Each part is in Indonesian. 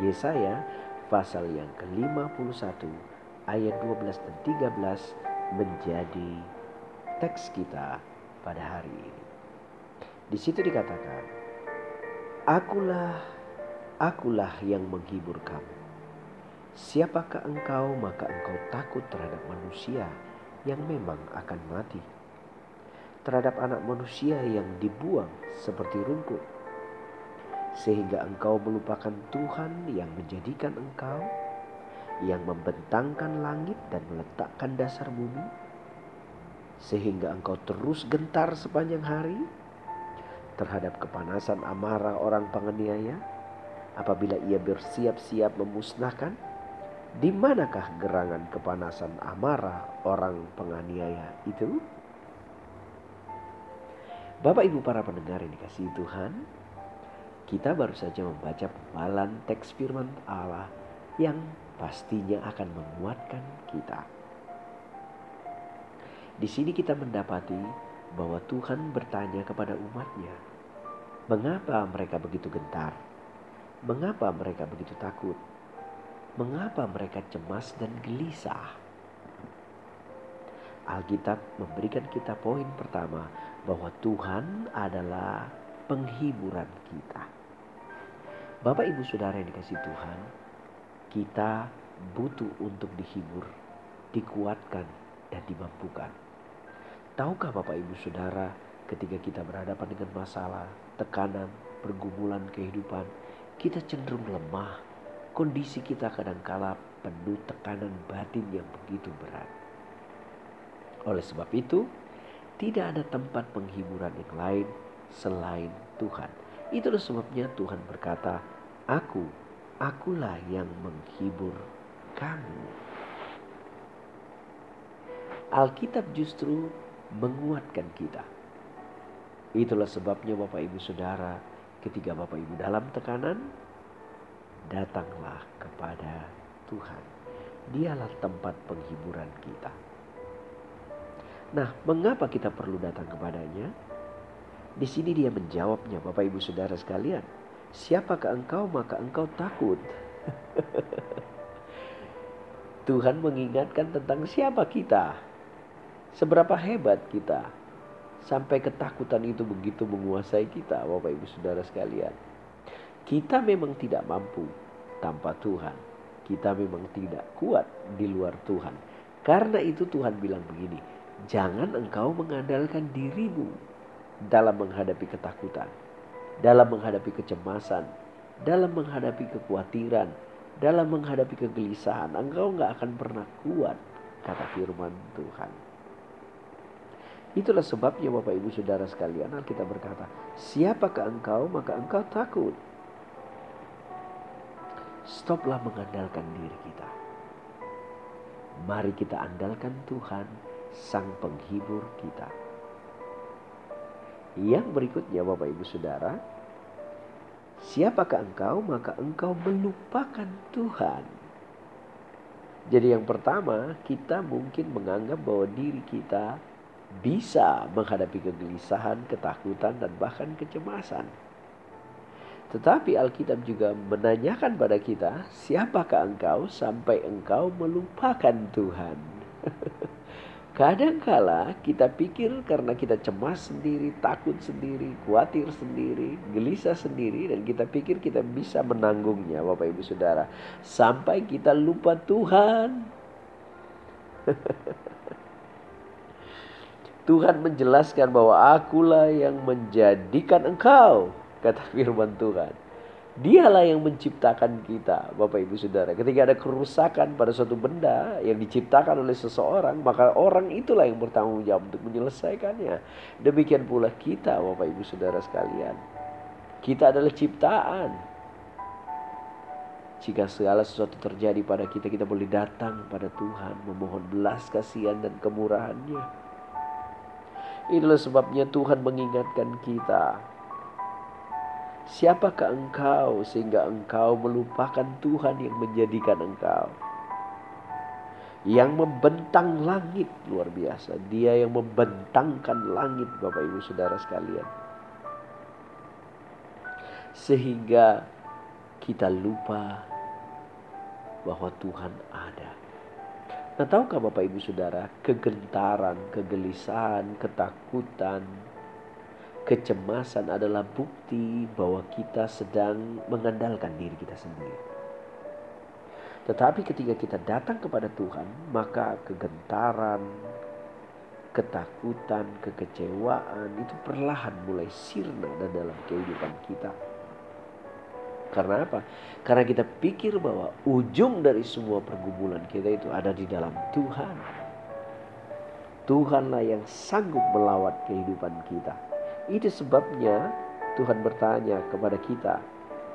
Yesaya pasal yang ke-51 ayat 12 dan 13 menjadi teks kita pada hari ini. Di situ dikatakan, Akulah, akulah yang menghibur kamu. Siapakah engkau maka engkau takut terhadap manusia yang memang akan mati. Terhadap anak manusia yang dibuang seperti rumput sehingga engkau melupakan Tuhan yang menjadikan engkau, yang membentangkan langit dan meletakkan dasar bumi, sehingga engkau terus gentar sepanjang hari terhadap kepanasan amarah orang penganiaya, apabila ia bersiap-siap memusnahkan, di manakah gerangan kepanasan amarah orang penganiaya itu? Bapak Ibu para pendengar ini kasih Tuhan, kita baru saja membaca pembalan teks firman Allah yang pastinya akan menguatkan kita. Di sini kita mendapati bahwa Tuhan bertanya kepada umatnya, mengapa mereka begitu gentar? Mengapa mereka begitu takut? Mengapa mereka cemas dan gelisah? Alkitab memberikan kita poin pertama bahwa Tuhan adalah penghiburan kita. Bapak Ibu Saudara yang dikasih Tuhan, kita butuh untuk dihibur, dikuatkan, dan dimampukan. Tahukah Bapak Ibu Saudara ketika kita berhadapan dengan masalah, tekanan, pergumulan kehidupan, kita cenderung lemah. Kondisi kita kadangkala penuh tekanan batin yang begitu berat. Oleh sebab itu, tidak ada tempat penghiburan yang lain selain Tuhan. Itulah sebabnya Tuhan berkata, Aku, akulah yang menghibur kamu. Alkitab justru menguatkan kita. Itulah sebabnya Bapak Ibu Saudara, ketika Bapak Ibu dalam tekanan, datanglah kepada Tuhan. Dialah tempat penghiburan kita. Nah, mengapa kita perlu datang kepadanya? Di sini dia menjawabnya, Bapak Ibu Saudara sekalian. Siapakah engkau maka engkau takut. Tuhan mengingatkan tentang siapa kita. Seberapa hebat kita. Sampai ketakutan itu begitu menguasai kita Bapak Ibu Saudara sekalian. Kita memang tidak mampu tanpa Tuhan. Kita memang tidak kuat di luar Tuhan. Karena itu Tuhan bilang begini. Jangan engkau mengandalkan dirimu dalam menghadapi ketakutan, dalam menghadapi kecemasan, dalam menghadapi kekhawatiran, dalam menghadapi kegelisahan. Engkau nggak akan pernah kuat, kata firman Tuhan. Itulah sebabnya Bapak Ibu Saudara sekalian kita berkata, siapakah engkau maka engkau takut. Stoplah mengandalkan diri kita. Mari kita andalkan Tuhan, Sang Penghibur kita. Yang berikutnya Bapak Ibu Saudara, siapakah engkau maka engkau melupakan Tuhan. Jadi yang pertama kita mungkin menganggap bahwa diri kita bisa menghadapi kegelisahan, ketakutan dan bahkan kecemasan. Tetapi Alkitab juga menanyakan pada kita, siapakah engkau sampai engkau melupakan Tuhan? Kadangkala kita pikir karena kita cemas sendiri, takut sendiri, khawatir sendiri, gelisah sendiri dan kita pikir kita bisa menanggungnya Bapak Ibu Saudara. Sampai kita lupa Tuhan. Tuhan menjelaskan bahwa akulah yang menjadikan engkau, kata firman Tuhan. Dialah yang menciptakan kita, Bapak Ibu Saudara. Ketika ada kerusakan pada suatu benda yang diciptakan oleh seseorang, maka orang itulah yang bertanggung jawab untuk menyelesaikannya. Demikian pula kita, Bapak Ibu Saudara sekalian. Kita adalah ciptaan. Jika segala sesuatu terjadi pada kita, kita boleh datang pada Tuhan memohon belas kasihan dan kemurahannya. Inilah sebabnya Tuhan mengingatkan kita. Siapakah engkau sehingga engkau melupakan Tuhan yang menjadikan engkau? Yang membentang langit luar biasa. Dia yang membentangkan langit Bapak Ibu Saudara sekalian. Sehingga kita lupa bahwa Tuhan ada. Nah, tahukah Bapak Ibu Saudara, kegentaran, kegelisahan, ketakutan, kecemasan adalah bukti bahwa kita sedang mengandalkan diri kita sendiri. Tetapi ketika kita datang kepada Tuhan, maka kegentaran, ketakutan, kekecewaan itu perlahan mulai sirna dalam kehidupan kita. Karena apa? Karena kita pikir bahwa ujung dari semua pergumulan kita itu ada di dalam Tuhan. Tuhanlah yang sanggup melawat kehidupan kita. Itu sebabnya Tuhan bertanya kepada kita,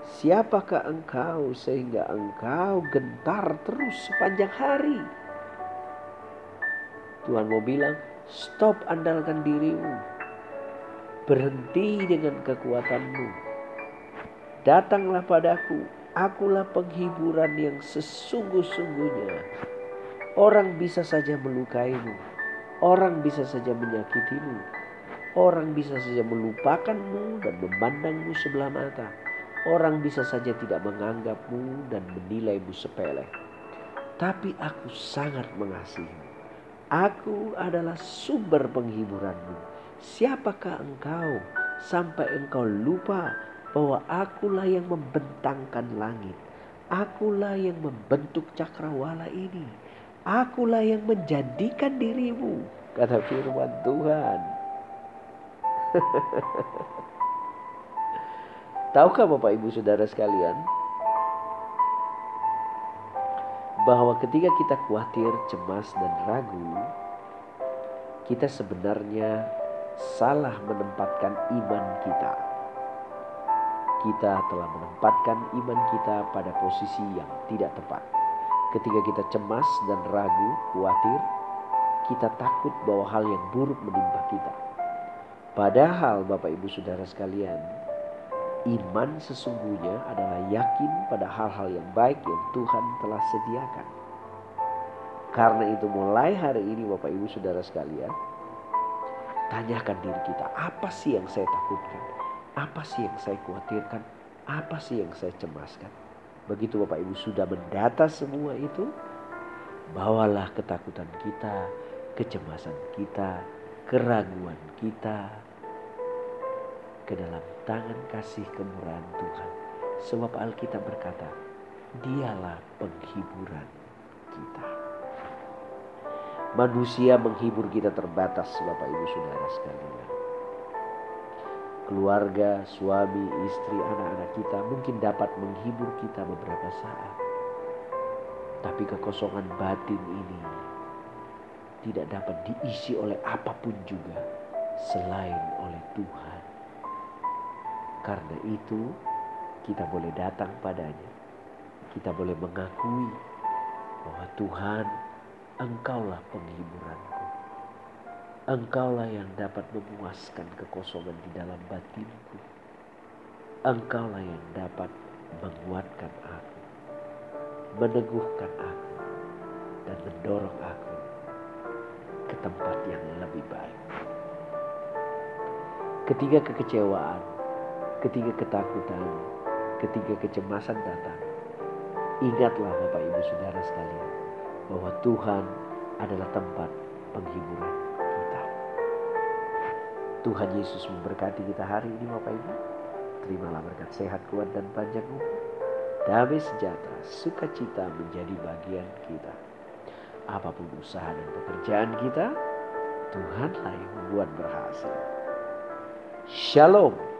Siapakah engkau sehingga engkau gentar terus sepanjang hari? Tuhan mau bilang, stop andalkan dirimu. Berhenti dengan kekuatanmu Datanglah padaku, akulah penghiburan yang sesungguh-sungguhnya. Orang bisa saja melukaimu, orang bisa saja menyakitimu, orang bisa saja melupakanmu dan memandangmu sebelah mata. Orang bisa saja tidak menganggapmu dan menilaimu sepele. Tapi aku sangat mengasihimu. Aku adalah sumber penghiburanmu. Siapakah engkau sampai engkau lupa bahwa akulah yang membentangkan langit. Akulah yang membentuk cakrawala ini. Akulah yang menjadikan dirimu. Kata firman Tuhan. Tahukah Bapak Ibu Saudara sekalian? Bahwa ketika kita khawatir, cemas, dan ragu, kita sebenarnya salah menempatkan iman kita kita telah menempatkan iman kita pada posisi yang tidak tepat. Ketika kita cemas dan ragu, khawatir, kita takut bahwa hal yang buruk menimpa kita. Padahal Bapak Ibu Saudara sekalian, iman sesungguhnya adalah yakin pada hal-hal yang baik yang Tuhan telah sediakan. Karena itu mulai hari ini Bapak Ibu Saudara sekalian, tanyakan diri kita, apa sih yang saya takutkan? Apa sih yang saya khawatirkan? Apa sih yang saya cemaskan? Begitu Bapak Ibu sudah mendata semua itu, bawalah ketakutan kita, kecemasan kita, keraguan kita ke dalam tangan kasih kemurahan Tuhan. Sebab Alkitab berkata, dialah penghiburan kita. Manusia menghibur kita terbatas Bapak Ibu Saudara sekalian keluarga, suami, istri, anak-anak kita mungkin dapat menghibur kita beberapa saat. Tapi kekosongan batin ini tidak dapat diisi oleh apa pun juga selain oleh Tuhan. Karena itu kita boleh datang padanya. Kita boleh mengakui bahwa Tuhan engkaulah penghiburan Engkaulah yang dapat memuaskan kekosongan di dalam batinku. Engkaulah yang dapat menguatkan aku, meneguhkan aku, dan mendorong aku ke tempat yang lebih baik. Ketika kekecewaan, ketika ketakutan, ketika kecemasan datang, ingatlah Bapak Ibu Saudara sekalian bahwa Tuhan adalah tempat penghiburan Tuhan Yesus memberkati kita hari ini Bapak Ibu. Terimalah berkat sehat, kuat dan panjang umur. Damai sejahtera, sukacita menjadi bagian kita. Apa pun usaha dan pekerjaan kita, Tuhanlah yang membuat berhasil. Shalom.